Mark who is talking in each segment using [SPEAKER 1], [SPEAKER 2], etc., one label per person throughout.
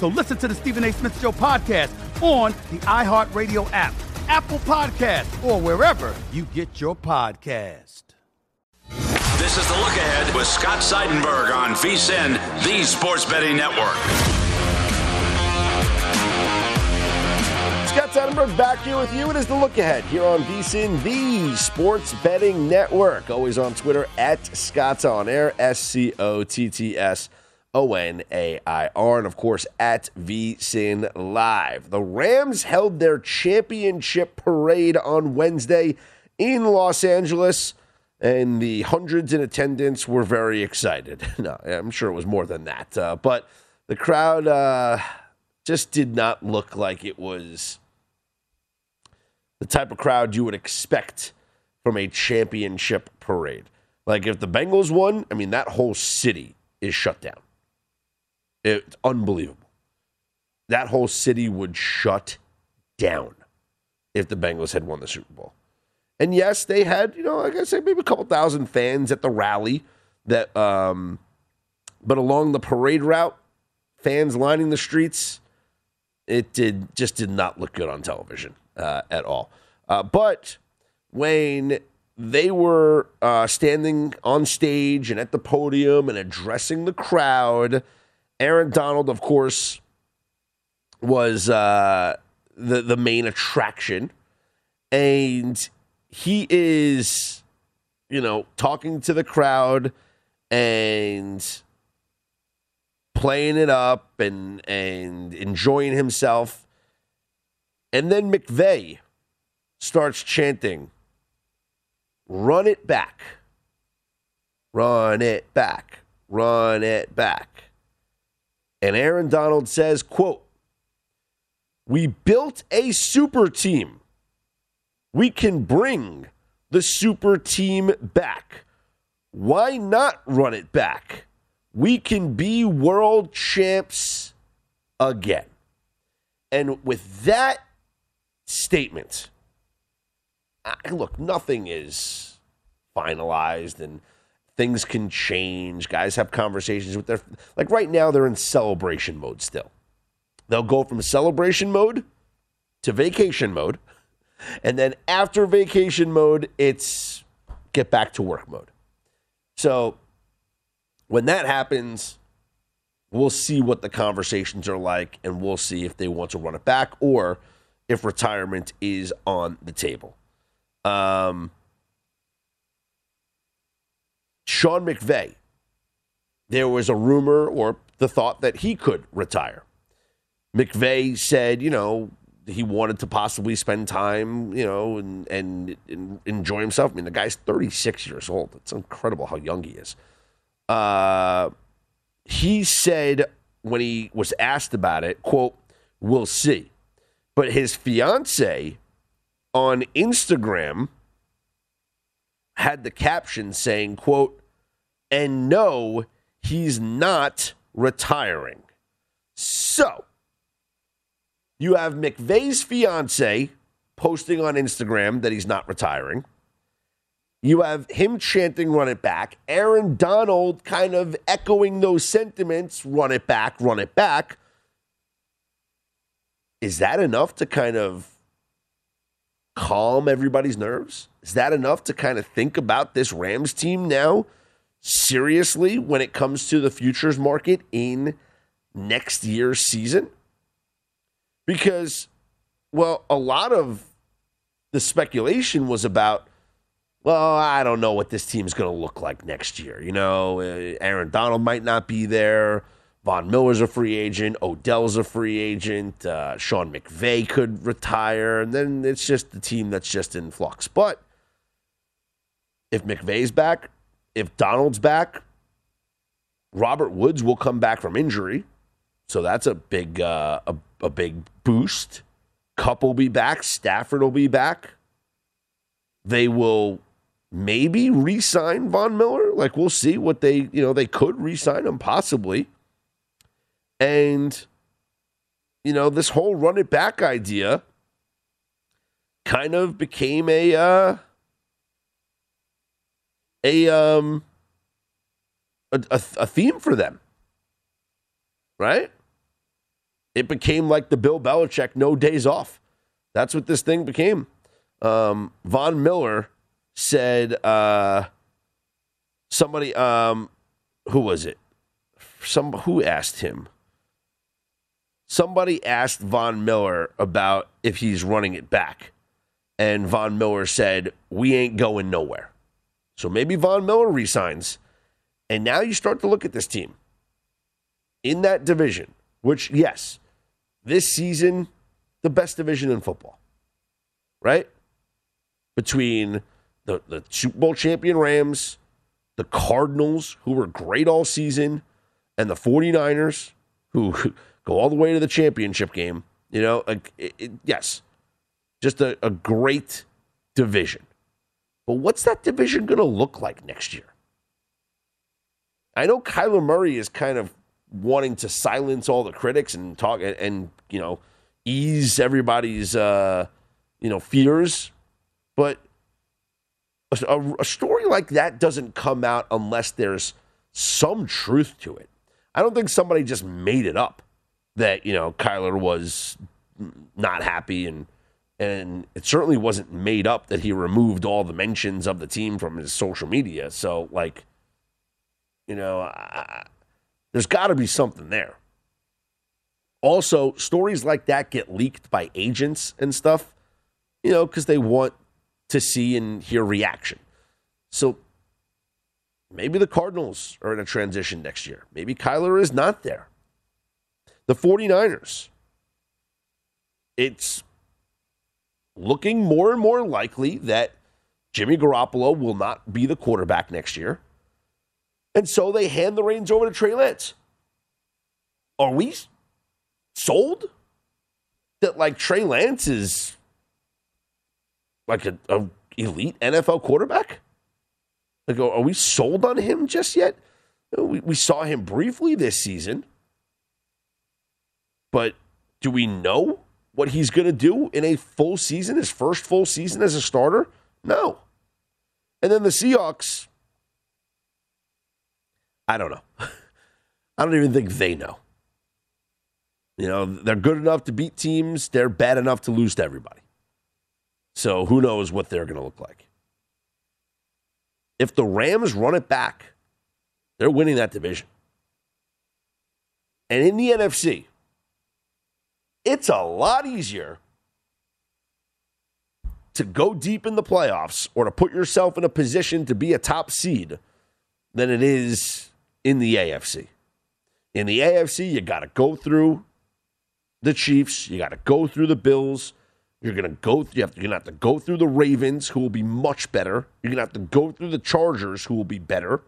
[SPEAKER 1] So listen to the Stephen A. Smith Show podcast on the iHeartRadio app, Apple Podcast, or wherever you get your podcast.
[SPEAKER 2] This is the look ahead with Scott Seidenberg on VSIN, the Sports Betting Network.
[SPEAKER 3] Scott Seidenberg back here with you. It is the look ahead here on VSIN, the Sports Betting Network. Always on Twitter at Scott's On Air, S C O T T S O N A I R, and of course at VSIN Live. The Rams held their championship parade on Wednesday in Los Angeles and the hundreds in attendance were very excited. no, I'm sure it was more than that, uh, but the crowd uh, just did not look like it was the type of crowd you would expect from a championship parade. Like if the Bengals won, I mean that whole city is shut down. It's unbelievable. That whole city would shut down if the Bengals had won the Super Bowl. And yes, they had, you know, like I said, maybe a couple thousand fans at the rally that um but along the parade route, fans lining the streets, it did just did not look good on television uh, at all. Uh, but when they were uh, standing on stage and at the podium and addressing the crowd, Aaron Donald, of course, was uh, the the main attraction, and he is, you know, talking to the crowd and playing it up and and enjoying himself. And then McVay starts chanting, "Run it back. Run it back. Run it back." And Aaron Donald says, quote, "We built a super team we can bring the super team back. Why not run it back? We can be world champs again. And with that statement, look, nothing is finalized and things can change. Guys have conversations with their, like right now, they're in celebration mode still. They'll go from celebration mode to vacation mode and then after vacation mode, it's get back to work mode. So when that happens, we'll see what the conversations are like and we'll see if they want to run it back or if retirement is on the table. Um, Sean McVay, there was a rumor or the thought that he could retire. McVay said, you know, he wanted to possibly spend time, you know, and, and, and enjoy himself. I mean, the guy's 36 years old. It's incredible how young he is. Uh, he said when he was asked about it, quote, we'll see. But his fiance on Instagram had the caption saying, quote, and no, he's not retiring. So you have McVay's fiance posting on Instagram that he's not retiring. You have him chanting, run it back. Aaron Donald kind of echoing those sentiments, run it back, run it back. Is that enough to kind of calm everybody's nerves? Is that enough to kind of think about this Rams team now seriously when it comes to the futures market in next year's season? Because Well, a lot of the speculation was about, well, I don't know what this team's going to look like next year. You know, uh, Aaron Donald might not be there. Von Miller's a free agent. Odell's a free agent. Uh, Sean McVay could retire. And then it's just the team that's just in flux. But if McVay's back, if Donald's back, Robert Woods will come back from injury. So that's a big uh, a, a big boost. Kupp will be back. Stafford will be back. They will maybe re-sign Von Miller. Like we'll see what they you know they could re-sign him possibly. And, you know, this whole run it back idea kind of became a, uh, a, um, a, a, a theme for them. Right? It became like the Bill Belichick no days off. That's what this thing became. Um, Von Miller said, uh, somebody, um, who was it? Some who asked him somebody asked Von Miller about if he's running it back. And Von Miller said, We ain't going nowhere. So maybe Von Miller resigns. And now you start to look at this team in that division, which, yes, this season, the best division in football, right? Between the, the Super Bowl champion Rams, the Cardinals, who were great all season, and the 49ers, who go all the way to the championship game. You know, it, it, yes, just a, a great division. But what's that division going to look like next year? I know Kyler Murray is kind of wanting to silence all the critics and talk and, and you know ease everybody's uh, you know fears, but a, a story like that doesn't come out unless there's some truth to it. I don't think somebody just made it up that you know Kyler was not happy and and it certainly wasn't made up that he removed all the mentions of the team from his social media. So like, you know, I, there's got to be something there. Also, stories like that get leaked by agents and stuff, you know, because they want to see and hear reaction. So maybe the Cardinals are in a transition next year. Maybe Kyler is not there the 49ers. It's looking more and more likely that Jimmy Garoppolo will not be the quarterback next year. And so they hand the reins over to Trey Lance. Are we sold that like Trey Lance is like a, elite NFL quarterback? Like, are we sold on him just yet? We, we saw him briefly this season. But do we know what he's going to do in a full season, his first full season as a starter? No. And then the Seahawks, I don't know. I don't even think they know. You know, they're good enough to beat teams, they're bad enough to lose to everybody. So who knows what they're going to look like. If the Rams run it back, they're winning that division. And in the NFC, it's a lot easier to go deep in the playoffs or to put yourself in a position to be a top seed than it is in the AFC. In the AFC, you got to go through the Chiefs, you got to go through the Bills. You're gonna go. You have, you're gonna have to go through the Ravens, who will be much better. You're gonna have to go through the Chargers, who will be better.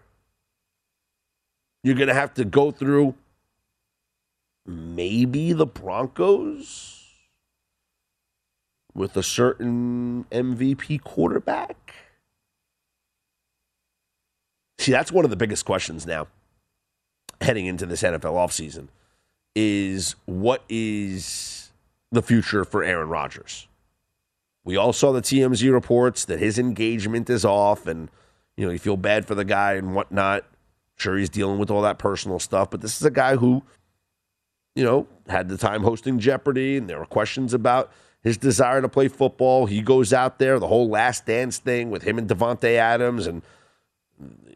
[SPEAKER 3] You're gonna have to go through maybe the Broncos with a certain MVP quarterback? See, that's one of the biggest questions now heading into this NFL offseason is what is the future for Aaron Rodgers? We all saw the TMZ reports that his engagement is off and you know, you feel bad for the guy and whatnot. Sure, he's dealing with all that personal stuff, but this is a guy who you know, had the time hosting Jeopardy, and there were questions about his desire to play football. He goes out there, the whole last dance thing with him and Davante Adams, and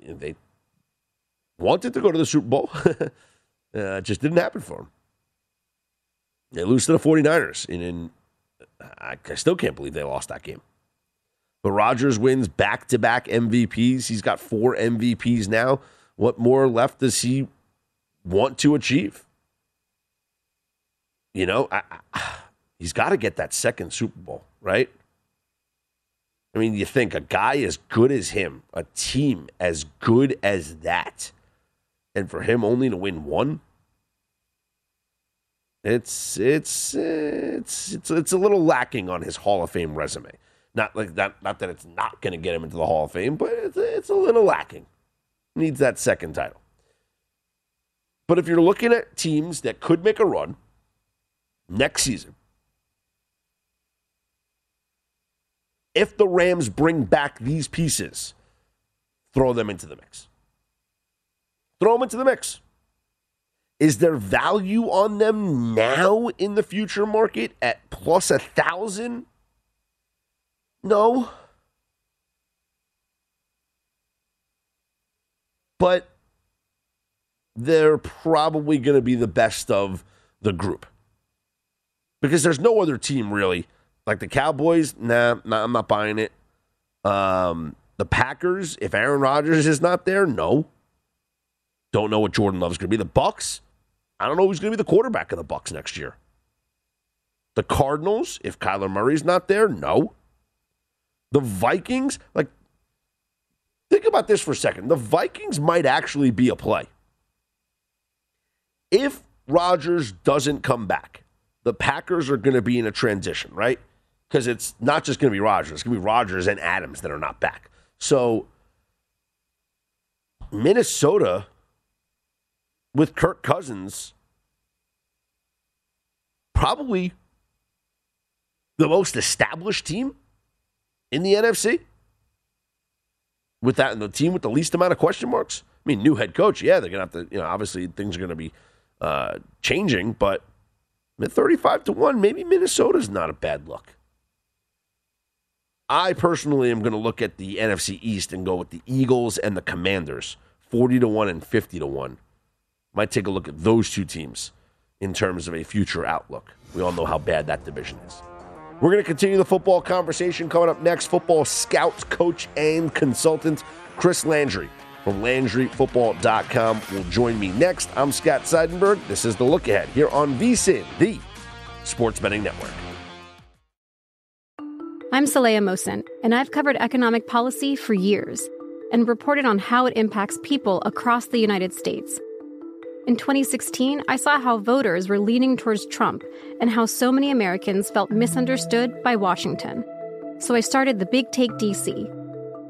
[SPEAKER 3] they wanted to go to the Super Bowl. uh, it just didn't happen for him. They lose to the 49ers and, I, I still can't believe they lost that game. But Rodgers wins back to back MVPs. He's got four MVPs now. What more left does he want to achieve? You know, I, I, he's got to get that second Super Bowl, right? I mean, you think a guy as good as him, a team as good as that, and for him only to win one, it's it's it's it's it's a little lacking on his Hall of Fame resume. Not like that. Not that it's not going to get him into the Hall of Fame, but it's it's a little lacking. Needs that second title. But if you're looking at teams that could make a run next season, if the Rams bring back these pieces, throw them into the mix. Throw them into the mix. Is there value on them now in the future market at plus a thousand? No. But they're probably going to be the best of the group. Because there's no other team really like the Cowboys, nah, nah I'm not buying it. Um, the Packers, if Aaron Rodgers is not there, no. Don't know what Jordan Love's going to be. The Bucks, I don't know who's going to be the quarterback of the Bucks next year. The Cardinals, if Kyler Murray's not there, no. The Vikings, like, think about this for a second. The Vikings might actually be a play. If Rodgers doesn't come back, the Packers are going to be in a transition, right? because it's not just going to be Rodgers. It's going to be Rodgers and Adams that are not back. So Minnesota with Kirk Cousins probably the most established team in the NFC. With that, and the team with the least amount of question marks. I mean, new head coach. Yeah, they're gonna have to. You know, obviously things are gonna be uh, changing, but at thirty-five to one, maybe Minnesota's not a bad look. I personally am going to look at the NFC East and go with the Eagles and the Commanders, 40 to 1 and 50 to 1. Might take a look at those two teams in terms of a future outlook. We all know how bad that division is. We're going to continue the football conversation coming up next. Football scout, coach, and consultant Chris Landry from LandryFootball.com will join me next. I'm Scott Seidenberg. This is The Look Ahead here on VSIN, the Sports Betting Network.
[SPEAKER 4] I'm Saleha Mohsin, and I've covered economic policy for years and reported on how it impacts people across the United States. In 2016, I saw how voters were leaning towards Trump and how so many Americans felt misunderstood by Washington. So I started the Big Take DC.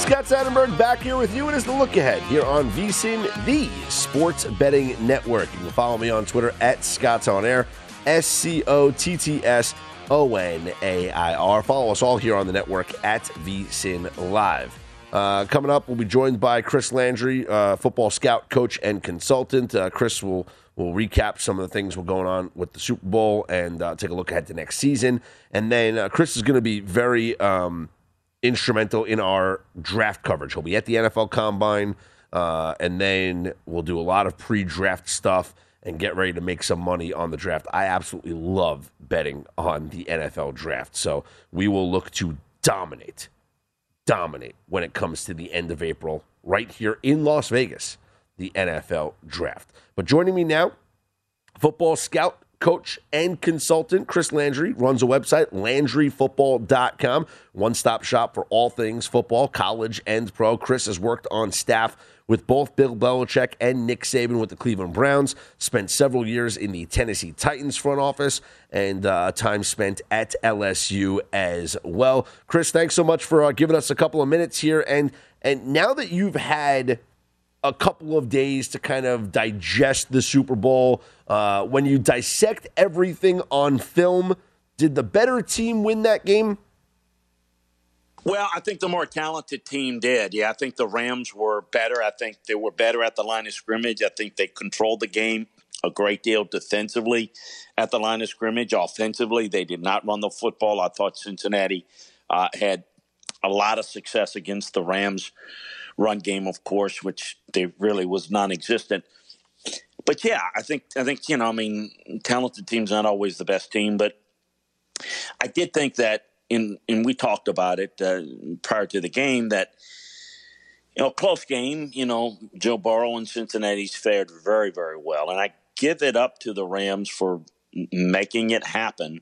[SPEAKER 3] Scott Seidenberg back here with you. It is the look ahead here on VSIN, the sports betting network. You can follow me on Twitter at Scott's On Air, S C O T T S O N A I R. Follow us all here on the network at VSIN Live. Uh, coming up, we'll be joined by Chris Landry, uh, football scout, coach, and consultant. Uh, Chris will will recap some of the things we're going on with the Super Bowl and uh, take a look ahead to next season. And then uh, Chris is going to be very um, instrumental in our draft coverage. He'll be at the NFL Combine, uh, and then we'll do a lot of pre-draft stuff and get ready to make some money on the draft. I absolutely love betting on the NFL draft, so we will look to dominate dominate when it comes to the end of April, right here in Las Vegas, the NFL draft. But joining me now, football scout, coach, and consultant Chris Landry runs a website, LandryFootball.com, one stop shop for all things football, college and pro. Chris has worked on staff with both Bill Belichick and Nick Saban with the Cleveland Browns. Spent several years in the Tennessee Titans front office and uh, time spent at LSU as well. Chris, thanks so much for uh, giving us a couple of minutes here. And and now that you've had a couple of days to kind of digest the Super Bowl, uh, when you dissect everything on film, did the better team win that game?
[SPEAKER 5] Well, I think the more talented team did. Yeah, I think the Rams were better. I think they were better at the line of scrimmage. I think they controlled the game a great deal defensively at the line of scrimmage. Offensively, they did not run the football. I thought Cincinnati uh, had a lot of success against the Rams run game, of course, which they really was non-existent. But yeah, I think I think you know, I mean, talented team's not always the best team, but I did think that in and we talked about it uh, prior to the game that you know close game. You know, Joe Burrow and Cincinnati's fared very very well, and I give it up to the Rams for making it happen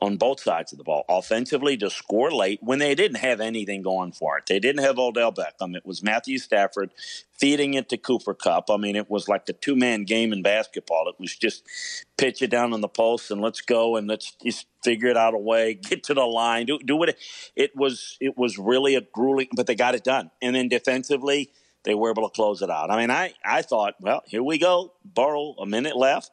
[SPEAKER 5] on both sides of the ball. Offensively, to score late when they didn't have anything going for it. They didn't have Odell Beckham. It was Matthew Stafford feeding it to Cooper Kupp. I mean, it was like the two man game in basketball. It was just pitch it down on the post and let's go and let's just figure it out a way, get to the line, do, do what it, it was. It was really a grueling, but they got it done. And then defensively, they were able to close it out. I mean, I, I thought, well, here we go. Burrow, a minute left.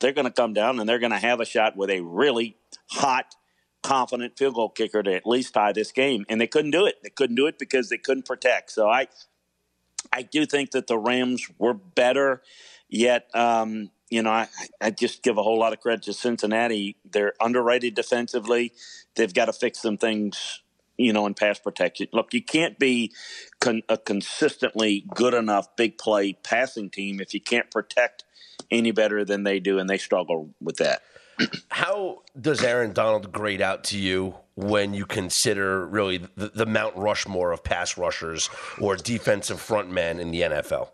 [SPEAKER 5] They're going to come down and they're going to have a shot with a really hot, confident field goal kicker to at least tie this game. And they couldn't do it. They couldn't do it because they couldn't protect. So I, I do think that the Rams were better. Yet, um, you know, I, I just give a whole lot of credit to Cincinnati. They're underrated defensively. They've got to fix some things, you know, in pass protection. Look, you can't be con- a consistently good enough big play passing team if you can't protect any better than they do, and they struggle with that.
[SPEAKER 3] How does Aaron Donald grade out to you when you consider really the, the Mount Rushmore of pass rushers or defensive front men in the NFL?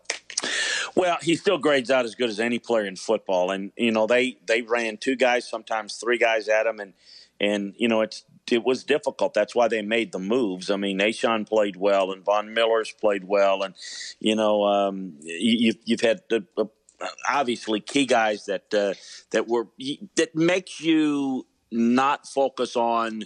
[SPEAKER 5] Well, he still grades out as good as any player in football, and you know they they ran two guys, sometimes three guys at him, and and you know it's it was difficult. That's why they made the moves. I mean, Nahshon played well, and Von Miller's played well, and you know um, you, you've had obviously key guys that uh, that were that makes you not focus on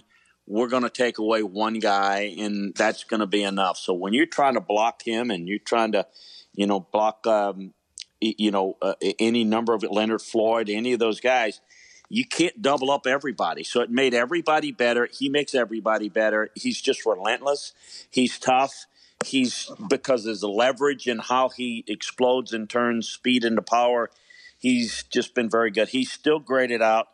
[SPEAKER 5] we're going to take away one guy and that's going to be enough. So when you're trying to block him and you're trying to, you know, block, um, you know, uh, any number of Leonard Floyd, any of those guys, you can't double up everybody. So it made everybody better. He makes everybody better. He's just relentless. He's tough. He's because there's the leverage and how he explodes and turns speed into power. He's just been very good. He's still graded out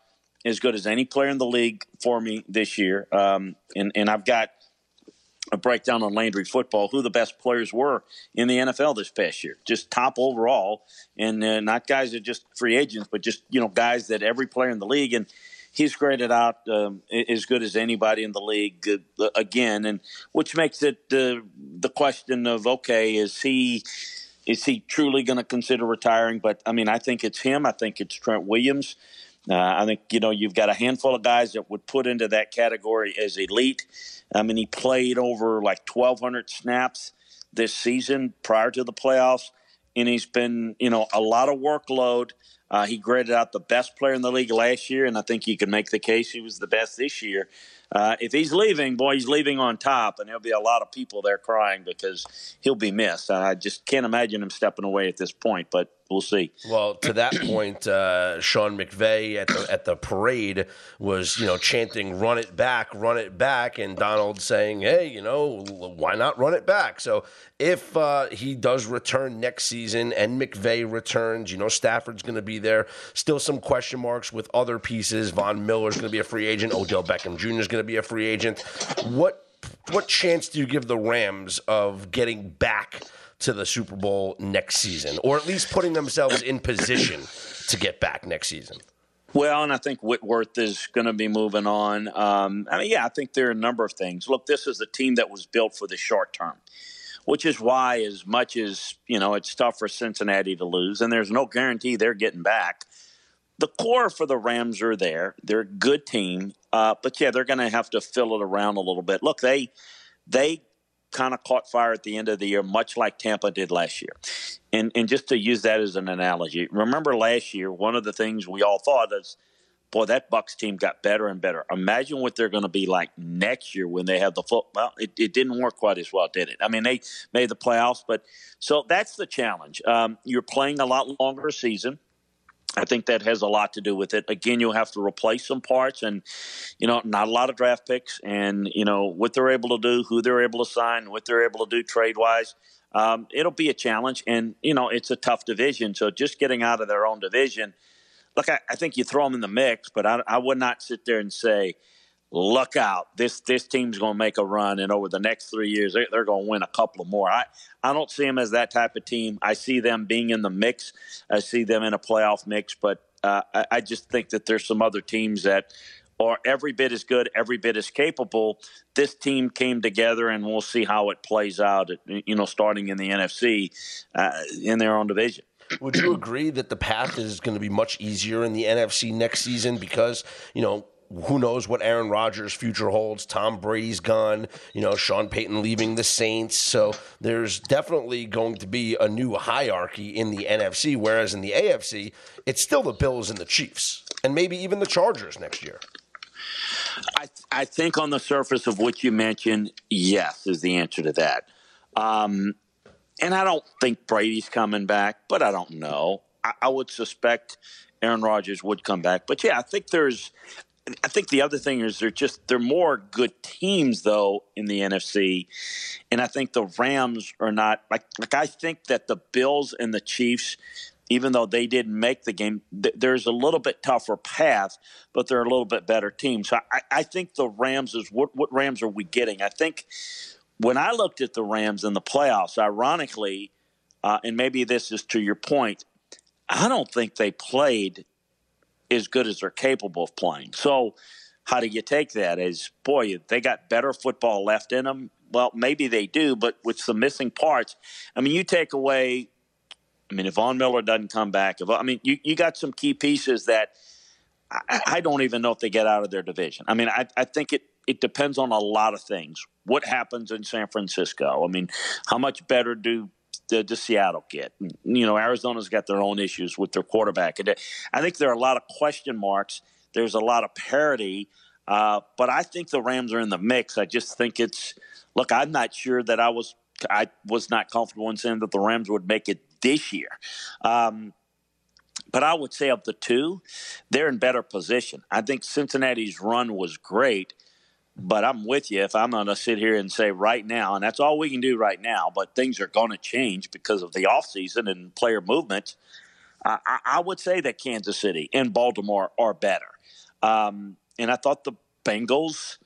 [SPEAKER 5] as good as any player in the league for me this year. Um, and, and I've got a breakdown on Landry football, who the best players were in the NFL this past year, just top overall, and uh, not guys that just free agents, but just you know guys that every player in the league. And he's graded out um, as good as anybody in the league uh, again, and which makes it uh, the question of okay, is he is he truly going to consider retiring? But I mean, I think it's him. I think it's Trent Williams. Uh, I think you know you've got a handful of guys that would put into that category as elite. I mean, he played over like 1,200 snaps this season prior to the playoffs, and he's been you know a lot of workload Uh, he graded out the best player in the league last year, and I think you can make the case he was the best this year. Uh, if he's leaving, boy, he's leaving on top, and there'll be a lot of people there crying because he'll be missed. I just can't imagine him stepping away at this point, but we'll see.
[SPEAKER 3] Well, to that point, uh, Sean McVay at the at the parade was you know chanting "Run it back, run it back," and Donald saying, "Hey, you know, why not run it back?" So if uh, he does return next season and McVay returns, you know, Stafford's going to be there. Still some question marks with other pieces. Von Miller's going to be a free agent. Odell Beckham Jr. is going to be a free agent. What what chance do you give the Rams of getting back? To the Super Bowl next season, or at least putting themselves in position to get back next season?
[SPEAKER 5] Well, and I think Whitworth is going to be moving on. Um, I mean, yeah, I think there are a number of things. Look, this is a team that was built for the short term, which is why, as much as you know, it's tough for Cincinnati to lose, and there's no guarantee they're getting back. The core for the Rams are there. They're a good team, uh, but yeah, they're going to have to fill it around a little bit. Look, they they kind of caught fire at the end of the year, much like Tampa did last year. And and just to use that as an analogy, remember last year, one of the things we all thought is, boy, that Bucks team got better and better. Imagine what they're going to be like next year when they have the foot. Well, it, it didn't work quite as well, did it? I mean, they made the playoffs, but so that's the challenge. Um, you're playing a lot longer season. I think that has a lot to do with it. Again, you'll have to replace some parts, and you know, not a lot of draft picks, and you know what they're able to do, who they're able to sign, what they're able to do trade wise. Um, it'll be a challenge, and you know, it's a tough division. So just getting out of their own division, look, I, I think you throw them in the mix, but I, I would not sit there and say, look out, this this team's going to make a run, and over the next three years, they're, they're going to win a couple of more. I I don't see them as that type of team. I see them being in the mix. I see them in a playoff mix, but uh, I, I just think that there's some other teams that are every bit as good, every bit as capable. This team came together, and we'll see how it plays out. You know, starting in the NFC uh, in their own division.
[SPEAKER 3] Would you agree that the path is going to be much easier in the NFC next season because you know who knows what Aaron Rodgers' future holds? Tom Brady's gone. You know, Sean Payton leaving the Saints. So there's definitely going to be a new hierarchy in the NFC. Whereas in the AFC, it's still the Bills and the Chiefs, and maybe even the Chargers next year.
[SPEAKER 5] I, I think on the surface of what you mentioned, yes, is the answer to that. Um, and I don't think Brady's coming back, but I don't know. I, I would suspect Aaron Rodgers would come back. But yeah, I think there's I think the other thing is they're just they're more good teams though in the NFC, and I think the Rams are not like like I think that the Bills and the Chiefs, even though they didn't make the game, th- there's a little bit tougher path, but they're a little bit better team. So I, I think the Rams is what what Rams are we getting? I think when I looked at the Rams in the playoffs, ironically, uh, and maybe this is to your point, I don't think they played as good as they're capable of playing. So, how do you take that? As boy, they got better football left in them. Well, maybe they do, but with some missing parts. I mean, you take away. I mean, if Von Miller doesn't come back, if, I mean, you, you got some key pieces that I, I don't even know if they get out of their division. I mean, I, I think it it depends on a lot of things. What happens in San Francisco? I mean, how much better do does Seattle get? You know, Arizona's got their own issues with their quarterback. And I think there are a lot of question marks. There's a lot of parity, uh, but I think the Rams are in the mix. I just think it's look. I'm not sure that I was I was not comfortable in saying that the Rams would make it this year. Um, but I would say of the two, they're in better position. I think Cincinnati's run was great. But I'm with you if I'm going to sit here and say right now, and that's all we can do right now, but things are going to change because of the offseason and player movement. I, I, would say that Kansas City and Baltimore are better. Um, and I thought the Bengals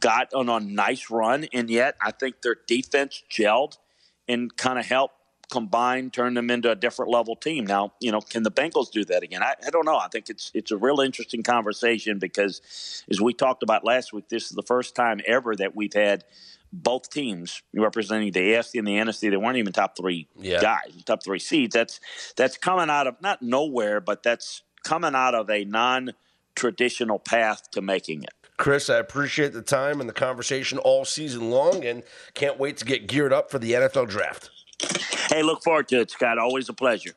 [SPEAKER 5] got on a nice run, and yet I think their defense gelled and kind of helped combine, turn them into a different level team. Now, you know, can the Bengals do that again? I, I, don't know. I think it's it's a real interesting conversation because, as we talked about last week, this is the first time ever that we've had both teams representing the AFC and the NFC. They weren't even top three yeah. guys, top three seeds. That's that's coming out of not nowhere, but that's coming out of a non-traditional path to making it.
[SPEAKER 3] Chris, I appreciate the time and the conversation all season long, and can't wait to get geared up for the NFL draft.
[SPEAKER 5] Hey, look forward to it, Scott. Always a pleasure.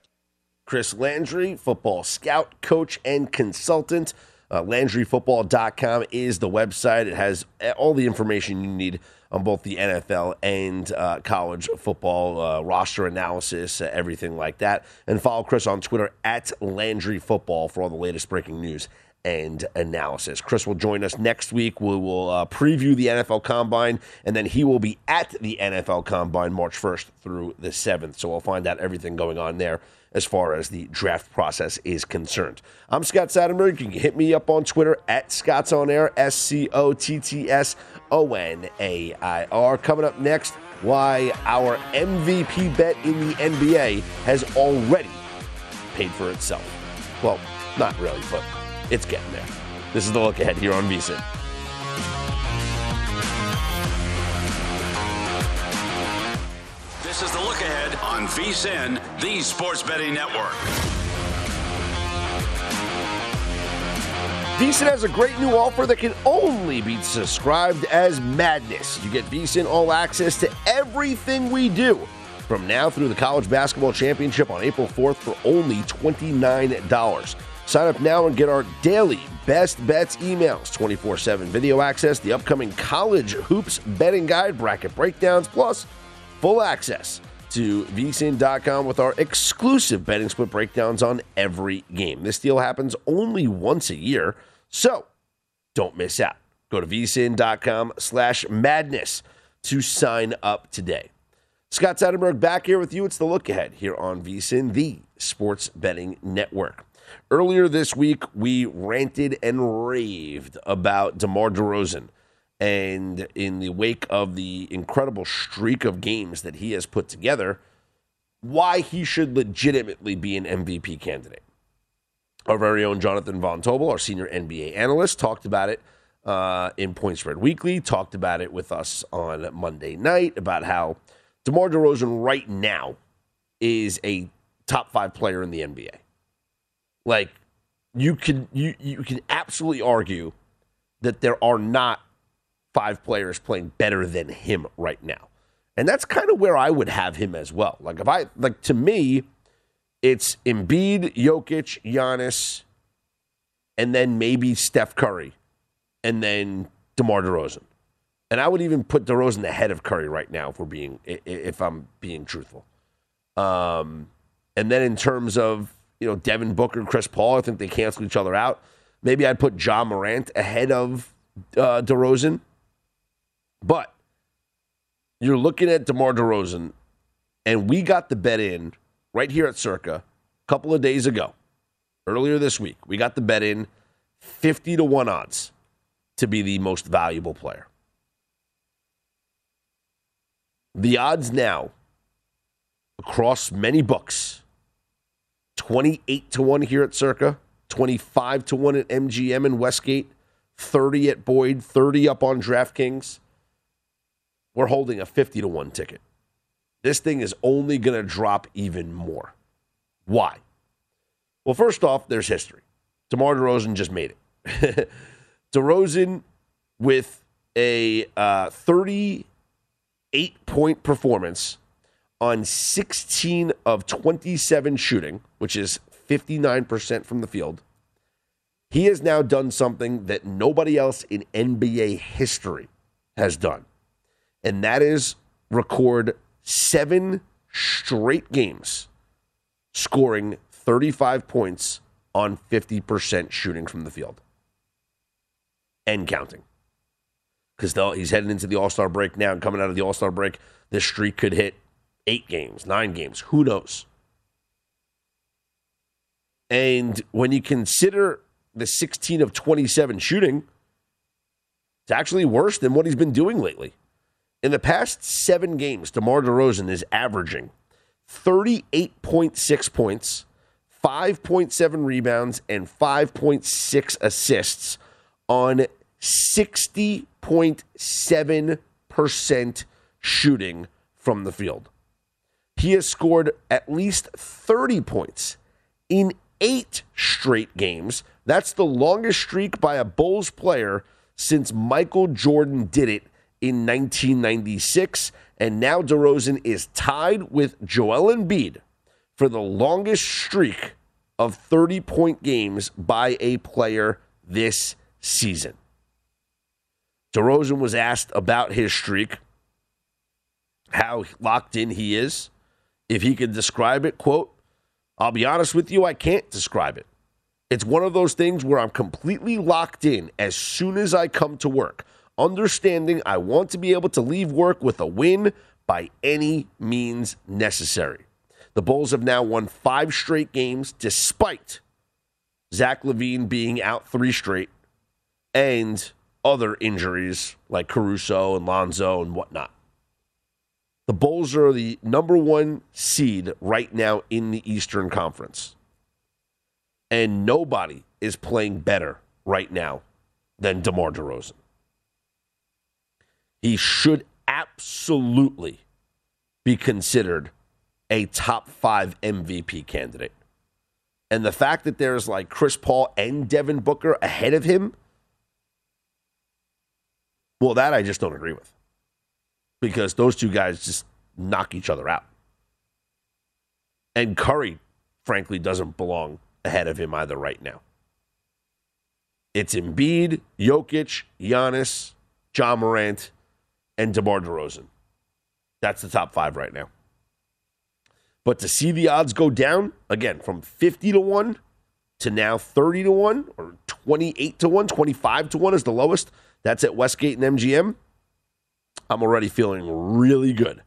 [SPEAKER 3] Chris Landry, football scout, coach, and consultant. Uh, LandryFootball.com is the website. It has all the information you need on both the NFL and uh, college football uh, roster analysis, uh, everything like that. And follow Chris on Twitter at Landry Football for all the latest breaking news and analysis. Chris will join us next week. We will uh, preview the NFL Combine, and then he will be at the NFL Combine March 1st through the 7th. So we'll find out everything going on there as far as the draft process is concerned. I'm Scott Seidenberg. You can hit me up on Twitter at Scott's On Air, S C O T T S O N A I R. Coming up next, why our MVP bet in the NBA has already paid for itself. Well, not really, but it's getting there. This is the look ahead here on VSIN.
[SPEAKER 2] This is the look ahead on VSIN, the sports betting network.
[SPEAKER 3] VSIN has a great new offer that can only be subscribed as Madness. You get VSIN all access to everything we do from now through the College Basketball Championship on April 4th for only $29. Sign up now and get our daily best bets emails, 24 7 video access, the upcoming college hoops betting guide, bracket breakdowns, plus full access to vsin.com with our exclusive betting split breakdowns on every game. This deal happens only once a year, so don't miss out. Go to vsin.com slash madness to sign up today. Scott Seidenberg back here with you. It's the look ahead here on vsin, the sports betting network. Earlier this week, we ranted and raved about DeMar DeRozan and in the wake of the incredible streak of games that he has put together, why he should legitimately be an MVP candidate. Our very own Jonathan Von Tobel, our senior NBA analyst, talked about it uh, in Point Spread Weekly, talked about it with us on Monday night about how DeMar DeRozan right now is a top five player in the NBA. Like you can you you can absolutely argue that there are not five players playing better than him right now. And that's kind of where I would have him as well. Like if I like to me, it's Embiid, Jokic, Giannis, and then maybe Steph Curry, and then DeMar DeRozan. And I would even put DeRozan ahead of Curry right now if we're being if I'm being truthful. Um, and then in terms of you know Devin Booker, Chris Paul, I think they cancel each other out. Maybe I'd put Ja Morant ahead of uh, DeRozan. But you're looking at DeMar DeRozan, and we got the bet in right here at Circa a couple of days ago, earlier this week. We got the bet in 50 to 1 odds to be the most valuable player. The odds now across many books 28 to 1 here at Circa, 25 to 1 at MGM and Westgate, 30 at Boyd, 30 up on DraftKings we're holding a 50 to 1 ticket. This thing is only going to drop even more. Why? Well, first off, there's history. DeMar DeRozan just made it. DeRozan with a uh, 38 point performance on 16 of 27 shooting, which is 59% from the field. He has now done something that nobody else in NBA history has done and that is record seven straight games scoring 35 points on 50% shooting from the field and counting. Because he's heading into the All Star break now, and coming out of the All Star break, this streak could hit eight games, nine games. Who knows? And when you consider the 16 of 27 shooting, it's actually worse than what he's been doing lately. In the past seven games, DeMar DeRozan is averaging 38.6 points, 5.7 rebounds, and 5.6 assists on 60.7% shooting from the field. He has scored at least 30 points in eight straight games. That's the longest streak by a Bulls player since Michael Jordan did it in 1996. And now DeRozan is tied with Joel Embiid for the longest streak of 30 point games by a player this season. DeRozan was asked about his streak, how locked in he is, if he could describe it. Quote, I'll be honest with you, I can't describe it. It's one of those things where I'm completely locked in as soon as I come to work, understanding I want to be able to leave work with a win by any means necessary. The Bulls have now won five straight games despite Zach LaVine being out three straight and other injuries like Caruso and Lonzo and whatnot. The Bulls are the number one seed right now in the Eastern Conference. And nobody is playing better right now than DeMar DeRozan. He should absolutely be considered a top five MVP candidate. And the fact that there's like Chris Paul and Devin Booker ahead of him, well, that I just don't agree with. Because those two guys just knock each other out. And Curry, frankly, doesn't belong ahead of him either right now. It's Embiid, Jokic, Giannis, Ja Morant, and DeMar DeRozan. That's the top five right now. But to see the odds go down, again, from 50 to 1 to now 30 to 1 or 28 to 1, 25 to 1 is the lowest. That's at Westgate and MGM. I'm already feeling really good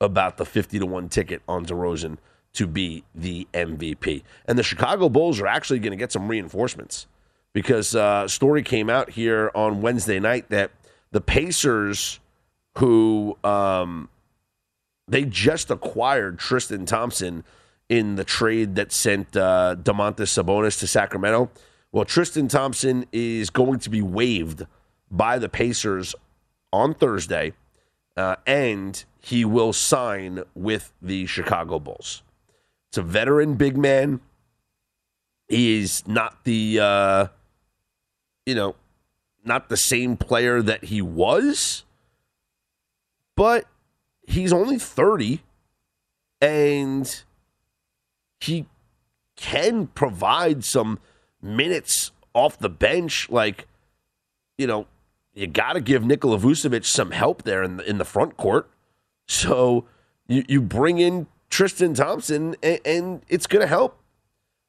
[SPEAKER 3] about the 50 to 1 ticket on DeRozan to be the MVP. And the Chicago Bulls are actually going to get some reinforcements because uh, story came out here on Wednesday night that the Pacers, who um, they just acquired Tristan Thompson in the trade that sent uh, Domantas Sabonis to Sacramento. Well, Tristan Thompson is going to be waived by the Pacers on Thursday, uh, and he will sign with the Chicago Bulls. It's a veteran big man. He is not the, uh, you know, not the same player that he was, but he's only 30 and he can provide some minutes off the bench. Like, you know, you got to give Nikola Vucevic some help there in the, in the front court. So you, you bring in Tristan Thompson, and, and it's going to help.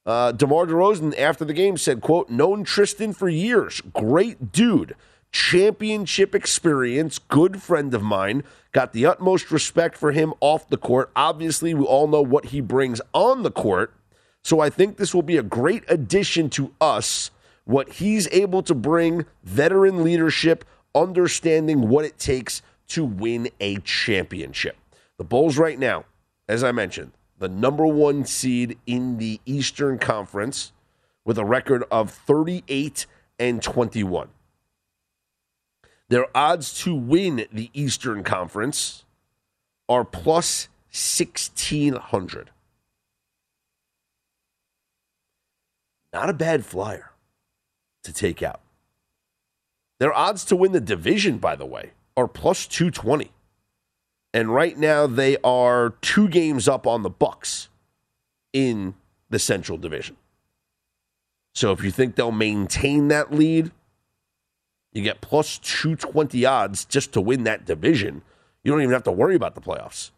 [SPEAKER 3] Uh, DeMar DeRozan, after the game, said, quote, known Tristan for years. Great dude. Championship experience. Good friend of mine. Got the utmost respect for him off the court. Obviously, we all know what he brings on the court. So I think this will be a great addition to us. What he's able to bring, veteran leadership, understanding what it takes to win a championship. The Bulls, right now, as I mentioned, the number one seed in the Eastern Conference with a record of 38 and 21. Their odds to win the Eastern Conference are plus 1600. Not a bad flyer to take out. Their odds to win the division, by the way, are plus 220. And right now they are two games up on the Bucks in the Central Division. So if you think they'll maintain that lead, you get plus 220 odds just to win that division. You don't even have to worry about the playoffs.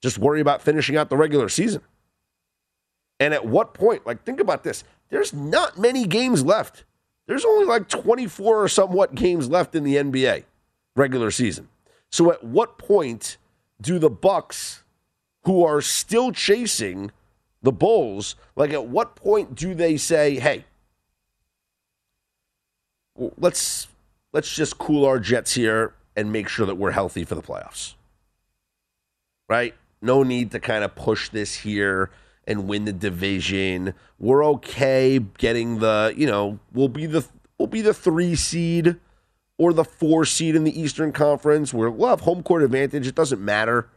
[SPEAKER 3] Just worry about finishing out the regular season. And at what point, like, think about this there's not many games left. There's only like 24 or somewhat games left in the NBA regular season. So at what point do the Bucks, who are still chasing the Bulls, like at what point do they say, "Hey, let's let's just cool our jets here and make sure that we're healthy for the playoffs." Right? No need to kind of push this here and win the division. We're okay getting the, you know, we'll be the we'll be the 3 seed or the four seed in the Eastern Conference. Where we'll have home court advantage. It doesn't matter.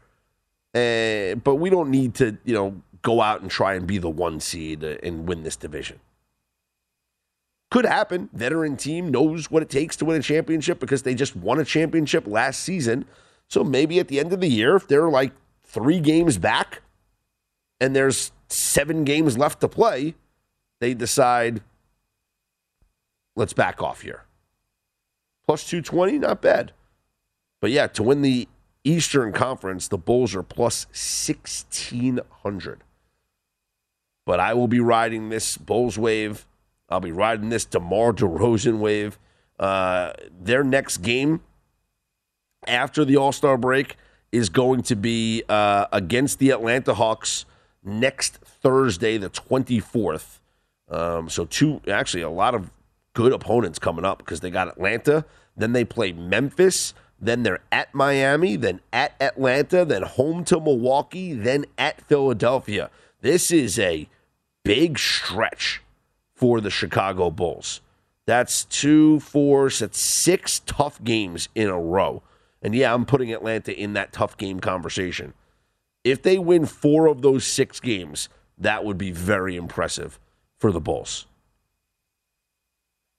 [SPEAKER 3] Uh, but we don't need to, you know, go out and try and be the one seed and win this division. Could happen. Veteran team knows what it takes to win a championship because they just won a championship last season. So maybe at the end of the year, if they're like three games back and there's seven games left to play, they decide, let's back off here. Plus 220, not bad. But yeah, to win the Eastern Conference, the Bulls are plus 1,600. But I will be riding this Bulls wave. I'll be riding this DeMar DeRozan wave. Uh, their next game after the All Star break is going to be uh, against the Atlanta Hawks next Thursday, the 24th. Um, so, two, actually, a lot of good opponents coming up because they got Atlanta, then they play Memphis, then they're at Miami, then at Atlanta, then home to Milwaukee, then at Philadelphia. This is a big stretch for the Chicago Bulls. That's two, four, that's six tough games in a row. And yeah, I'm putting Atlanta in that tough game conversation. If they win four of those six games, that would be very impressive for the Bulls.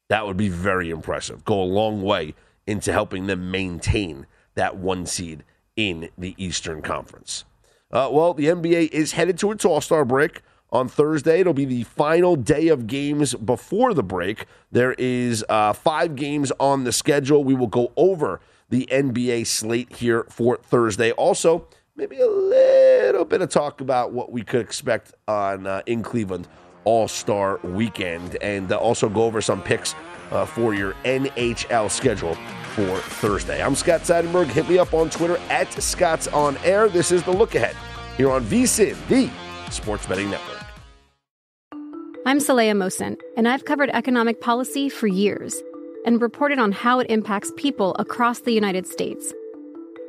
[SPEAKER 3] That would be very impressive. Go a long way into helping them maintain that one seed in the Eastern Conference. Uh, well, the NBA is headed to its All Star break on Thursday. It'll be the final day of games before the break. There is uh, five games on the schedule. We will go over the NBA slate here for Thursday. Also, maybe a little bit of talk about what we could expect on uh, in Cleveland All Star Weekend, and uh, also go over some picks uh, for your NHL schedule for Thursday. I'm Scott Seidenberg. Hit me up on Twitter at Scott's On Air. This is the Look Ahead here on VSIN, the Sports Betting Network.
[SPEAKER 4] I'm Saleha Mohsin, and I've covered economic policy for years and reported on how it impacts people across the United States.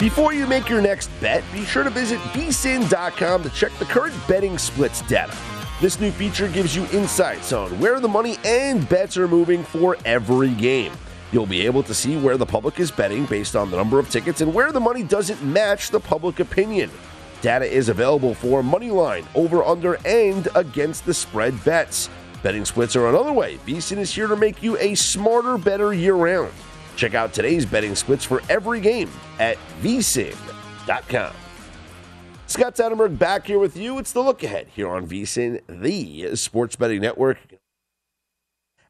[SPEAKER 3] Before you make your next bet, be sure to visit vsin.com to check the current betting splits data. This new feature gives you insights on where the money and bets are moving for every game. You'll be able to see where the public is betting based on the number of tickets and where the money doesn't match the public opinion. Data is available for money line, over under, and against the spread bets. Betting splits are another way. VSIN is here to make you a smarter, better year round. Check out today's betting splits for every game at vsin.com. Scott Seidenberg back here with you. It's the look ahead here on VSIN, the sports betting network.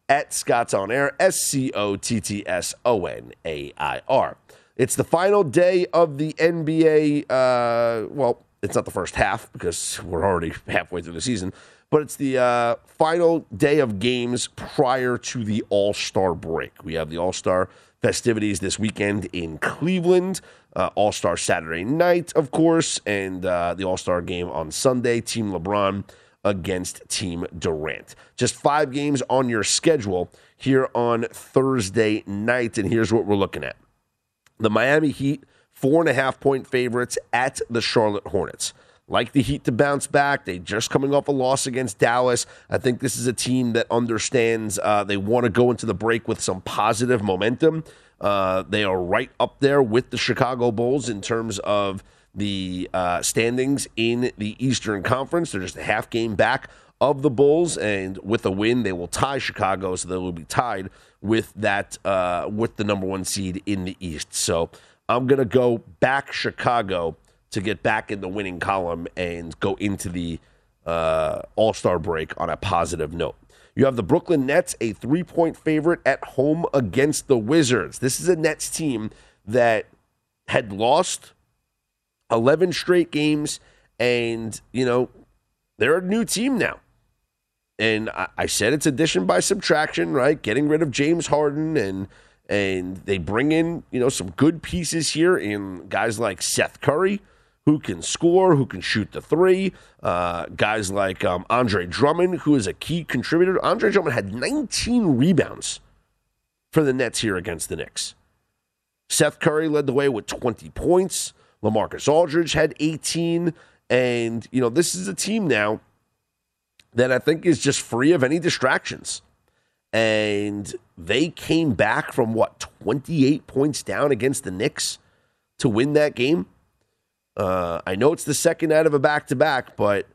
[SPEAKER 3] At Scott's on air, S C O T T S O N A I R. It's the final day of the NBA. Uh, well, it's not the first half because we're already halfway through the season, but it's the uh, final day of games prior to the All Star break. We have the All Star festivities this weekend in Cleveland. Uh, All Star Saturday night, of course, and uh, the All Star game on Sunday. Team LeBron against Team Durant. Just five games on your schedule here on Thursday night, and here's what we're looking at the Miami Heat, four and a half point favorites at the Charlotte Hornets like the Heat to bounce back. They just coming off a loss against Dallas. I think this is a team that understands uh, they want to go into the break with some positive momentum. Uh, they are right up there with the Chicago Bulls in terms of the uh, standings in the Eastern Conference. They're just a half game back of the Bulls, and with a win, they will tie Chicago, so they will be tied with that uh, with the number one seed in the East. So I'm gonna go back Chicago to get back in the winning column and go into the uh, All Star break on a positive note. You have the Brooklyn Nets, a three point favorite at home against the Wizards. This is a Nets team that had lost 11 straight games, and, you know, they're a new team now. And I, I said it's addition by subtraction, right? Getting rid of James Harden and and they bring in, you know, some good pieces here in guys like Seth Curry, who can score, who can shoot the three. Uh, guys like um, Andre Drummond, who is a key contributor. Andre Drummond had 19 rebounds for the Nets here against the Knicks. Seth Curry led the way with 20 points. Lamarcus Aldridge had 18. And, you know, this is a team now that I think is just free of any distractions. And they came back from what, 28 points down against the Knicks to win that game. Uh, I know it's the second out of a back to back, but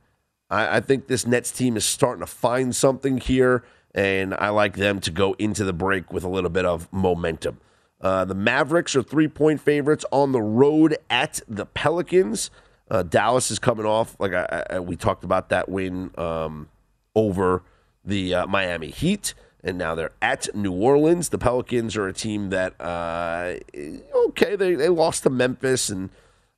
[SPEAKER 3] I, I, think this Nets team is starting to find something here, and I like them to go into the break with a little bit of momentum. Uh, the Mavericks are three point favorites on the road at the Pelicans. Uh, Dallas is coming off, like I, I, we talked about that win um, over the uh, Miami Heat and now they're at New Orleans. The Pelicans are a team that, uh, okay, they, they lost to Memphis, and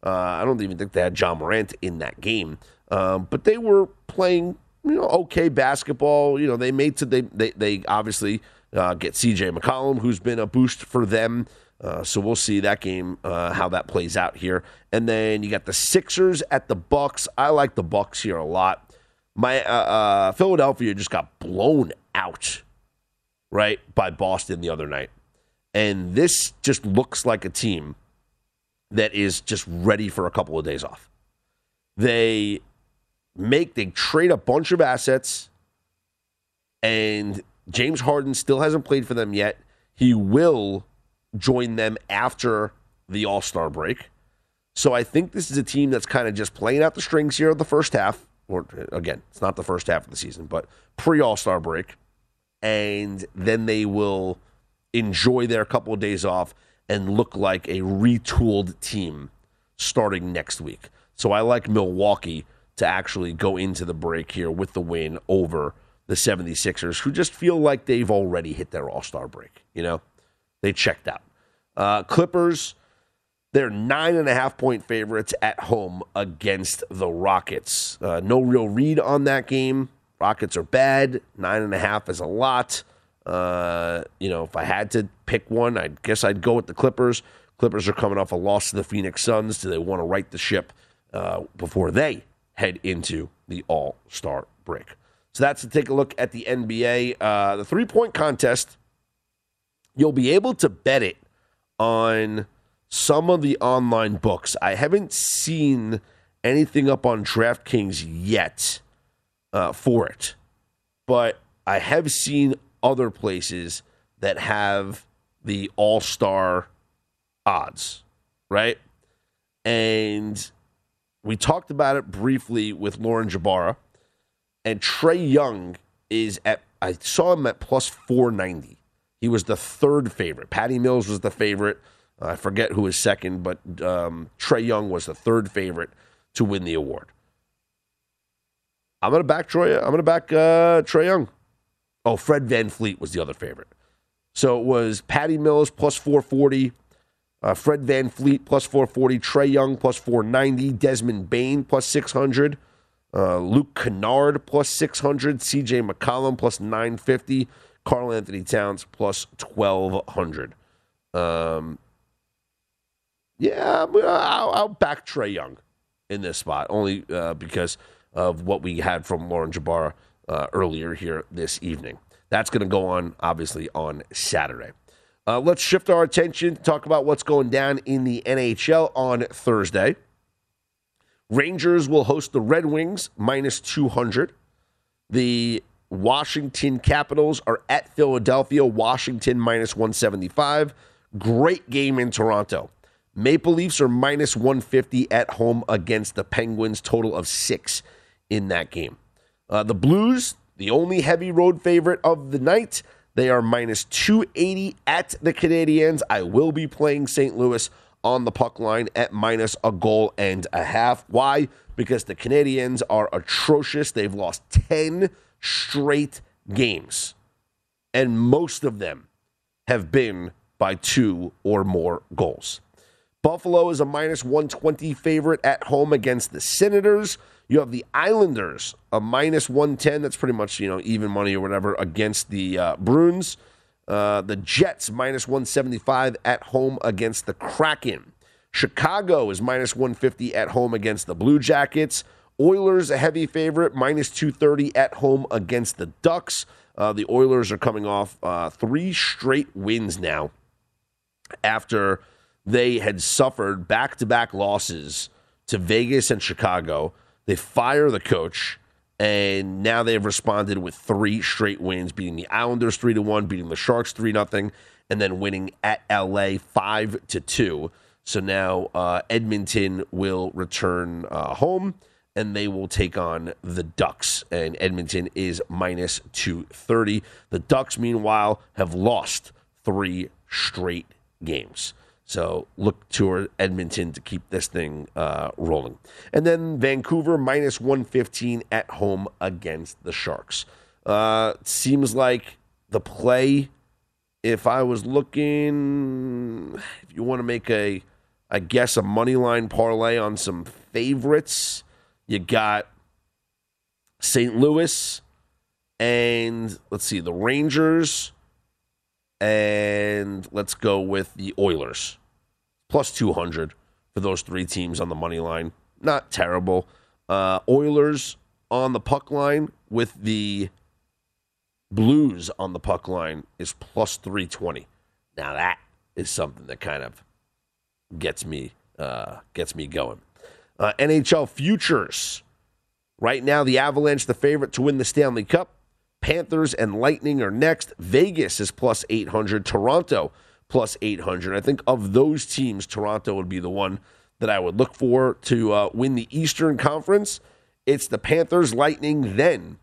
[SPEAKER 3] uh, I don't even think they had Ja Morant in that game, um, but they were playing you know okay basketball. You know they made to they they, they obviously uh, get C.J. McCollum, who's been a boost for them. Uh, so we'll see that game uh, how that plays out here. And then you got the Sixers at the Bucks. I like the Bucks here a lot. My uh, Philadelphia just got blown out right by Boston the other night, and this just looks like a team that is just ready for a couple of days off. They make they trade a bunch of assets and James Harden still hasn't played for them yet. He will join them after the All-Star break. So I think this is a team that's kind of just playing out the strings here of the first half. Or again, it's not the first half of the season, but pre All-Star break. And then they will enjoy their couple of days off and look like a retooled team starting next week. So I like Milwaukee to actually go into the break here with the win over the 76ers, who just feel like they've already hit their all star break. You know, they checked out. Uh, Clippers, they're nine and a half point favorites at home against the Rockets. Uh, no real read on that game. Rockets are bad. Nine and a half is a lot. Uh, you know, if I had to pick one, I guess I'd go with the Clippers. Clippers are coming off a loss to the Phoenix Suns. Do they want to right the ship uh, before they head into the All Star break? So that's to take a look at the NBA. Uh, the three point contest, you'll be able to bet it on some of the online books. I haven't seen anything up on DraftKings yet uh, for it, but I have seen other places that have the all star odds, right? And we talked about it briefly with Lauren Jbara. And Trae Young is at, I saw him at plus 490. He was the third favorite. Patty Mills was the favorite. I forget who was second, but um, Trae Young was the third favorite to win the award. I'm gonna back Troy. I'm gonna back uh, Trae Young. Oh, Fred VanVleet was the other favorite. So it was Patty Mills plus 440, uh, Fred VanVleet plus 440, Trae Young plus 490, Desmond Bane plus 600, uh, Luke Kennard plus 600, CJ McCollum plus 950, Karl Anthony Towns plus 1200. Um, yeah, I'll, I'll back Trae Young in this spot only uh, because of what we had from Lauren Jbara uh, earlier here this evening. That's going to go on obviously on Saturday. Uh, let's shift our attention to talk about what's going down in the NHL on Thursday. Rangers will host the Red Wings minus 200. The Washington Capitals are at Philadelphia, Washington minus 175. Great game in Toronto. Maple Leafs are minus 150 at home against the Penguins, total of six in that game. Uh, the Blues, the only heavy road favorite of the night, they are minus 280 at the Canadiens. I will be playing St. Louis on the puck line at minus a goal and a half. Why? Because the Canadiens are atrocious. They've lost 10 straight games, and most of them have been by two or more goals. Buffalo is a minus 120 favorite at home against the Senators. You have the Islanders, a minus 110. That's pretty much, you know, even money or whatever against the uh, Bruins. Uh, the Jets, minus 175 at home against the Kraken. Chicago is minus 150 at home against the Blue Jackets. Oilers, a heavy favorite, minus 230 at home against the Ducks. Uh, the Oilers are coming off uh, three straight wins now after they had suffered back to back losses to Vegas and Chicago. They fire the coach, and now they've responded with three straight wins, beating the Islanders three to one, beating the Sharks three nothing, and then winning at LA five to two. So now uh, Edmonton will return uh, home, and they will take on the Ducks. And Edmonton is minus two thirty. The Ducks, meanwhile, have lost three straight games. So look toward Edmonton to keep this thing uh, rolling. And then Vancouver minus 115 at home against the Sharks. Uh, seems like the play, if I was looking, if you want to make a, I guess, a money line parlay on some favorites, you got St. Louis and let's see, the Rangers and let's go with the Oilers. Plus 200 for those three teams on the money line. Not terrible. Uh, Oilers on the puck line with the Blues on the puck line is plus 320. Now that is something that kind of gets me uh, gets me going. Uh, NHL futures. Right now, the Avalanche, the favorite to win the Stanley Cup. Panthers and Lightning are next. Vegas is plus 800. Toronto plus 800. I think of those teams, Toronto would be the one that I would look for to uh, win the Eastern Conference. It's the Panthers, Lightning, then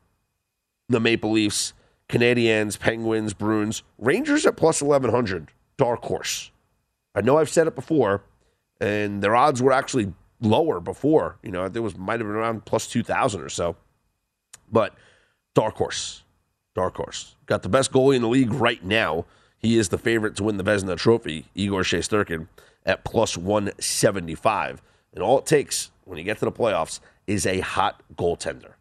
[SPEAKER 3] the Maple Leafs, Canadiens, Penguins, Bruins, Rangers at plus 1100. Dark horse. I know I've said it before, and their odds were actually lower before. You know, there was might have been around plus 2000 or so. But dark horse. Dark horse. Got the best goalie in the league right now. He is the favorite to win the Vezina Trophy, Igor Shesterkin, at plus 175. And all it takes when you get to the playoffs is a hot goaltender.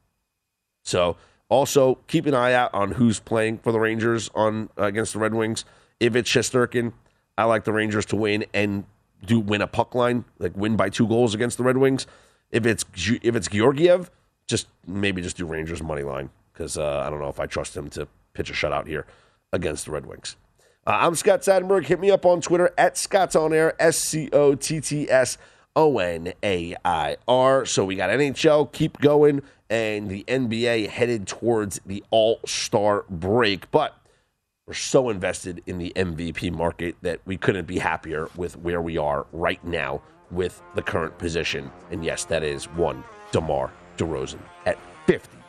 [SPEAKER 3] So also keep an eye out on who's playing for the Rangers on uh, against the Red Wings. If it's Shesterkin, I like the Rangers to win and do win a puck line, like win by two goals against the Red Wings. If it's if it's Georgiev, just maybe just do Rangers money line because uh, I don't know if I trust him to pitch a shutout here against the Red Wings. Uh, I'm Scott Seidenberg. Hit me up on Twitter at Scott's On Air, S C O T T S O N A I R. So we got NHL, keep going, and the NBA headed towards the All Star break. But we're so invested in the MVP market that we couldn't be happier with where we are right now with the current position. And yes, that is one DeMar DeRozan at 50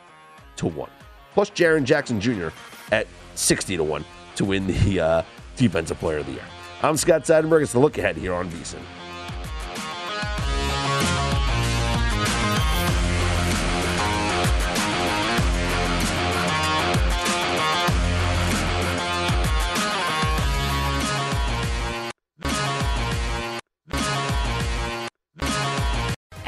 [SPEAKER 3] to 1. Plus Jaren Jackson Jr. at 60 to 1 to win the uh, Defensive Player of the Year. I'm Scott Seidenberg. It's the look ahead here on VSIN.